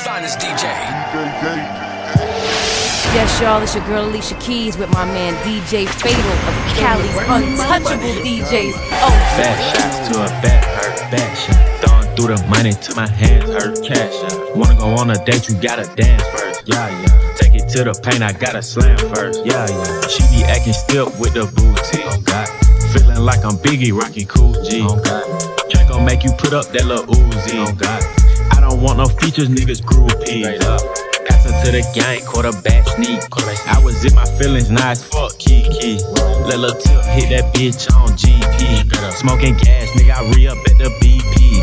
finest DJ. Yes, y'all, it's your girl Alicia Keys with my man DJ Fatal of Cali's Untouchable DJs. Oh, Back shots to a back hurt, back shot. Throwing through the money to my hands hurt, cash out. Wanna go on a date, you gotta dance first, yeah, yeah. Take it to the paint, I gotta slam first, yeah, yeah. She be acting still with the booty, oh God. Feeling like I'm Biggie, rocking cool G, oh God. Can't gon' make you put up that little Uzi, oh God. Features, niggas groupie, up. Passing to the gang, quarterback sneak. I was in my feelings, nice fuck Kiki. Let Lil Tip hit that bitch on GP. Smoking gas, nigga, I re up at the BP.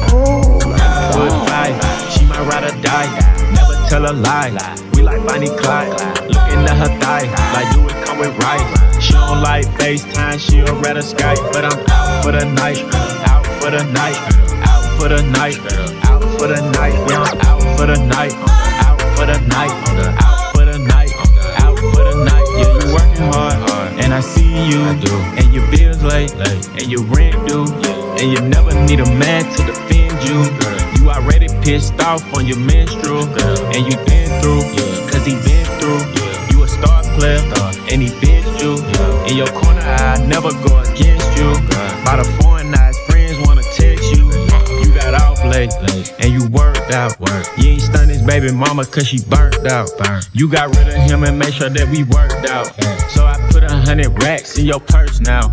Foot five, she might ride or die. Never tell a lie. We like Bonnie Clyde. Looking at her thigh, like do it come with right. She don't like FaceTime, she'll rather Skype. But I'm out for the night, out for the night, out for the night, out for the night. Yeah, and I you, and your bills late, and your rent due, and you never need a man to defend you. You already pissed off on your menstrual, and you been through, yeah. cause he been through. Yeah. You a star player, and he benched you. In your corner, I never go against you. By the foreign eyes, friends wanna text you. Uh-huh. You got off late, and you worked out. You ain't stunned his baby mama cause she burnt out. You got rid of him and made sure that we worked out. So I hundred racks in your purse now.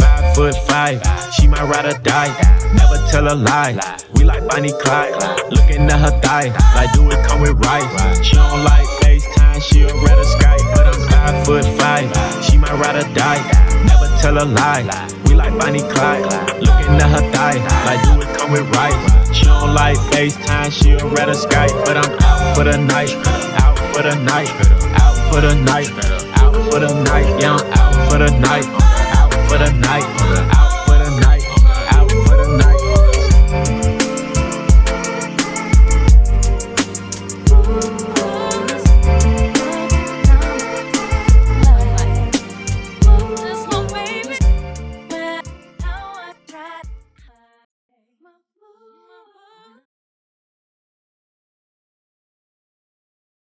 Five foot five, she might ride or die. Never tell a lie. We like Bonnie Clyde. Looking at her thigh, like do it come with rice. She don't like FaceTime, she'll rather Skype. But I'm five foot five, she might ride or die. Never tell a lie. We like Bonnie Clyde. Looking at her thigh, like do it come with rice. She don't like FaceTime, she'll rather Skype. But I'm out for the night, out for the night, out for the night, for the night. Yeah, I'm out for the night, out for the night, out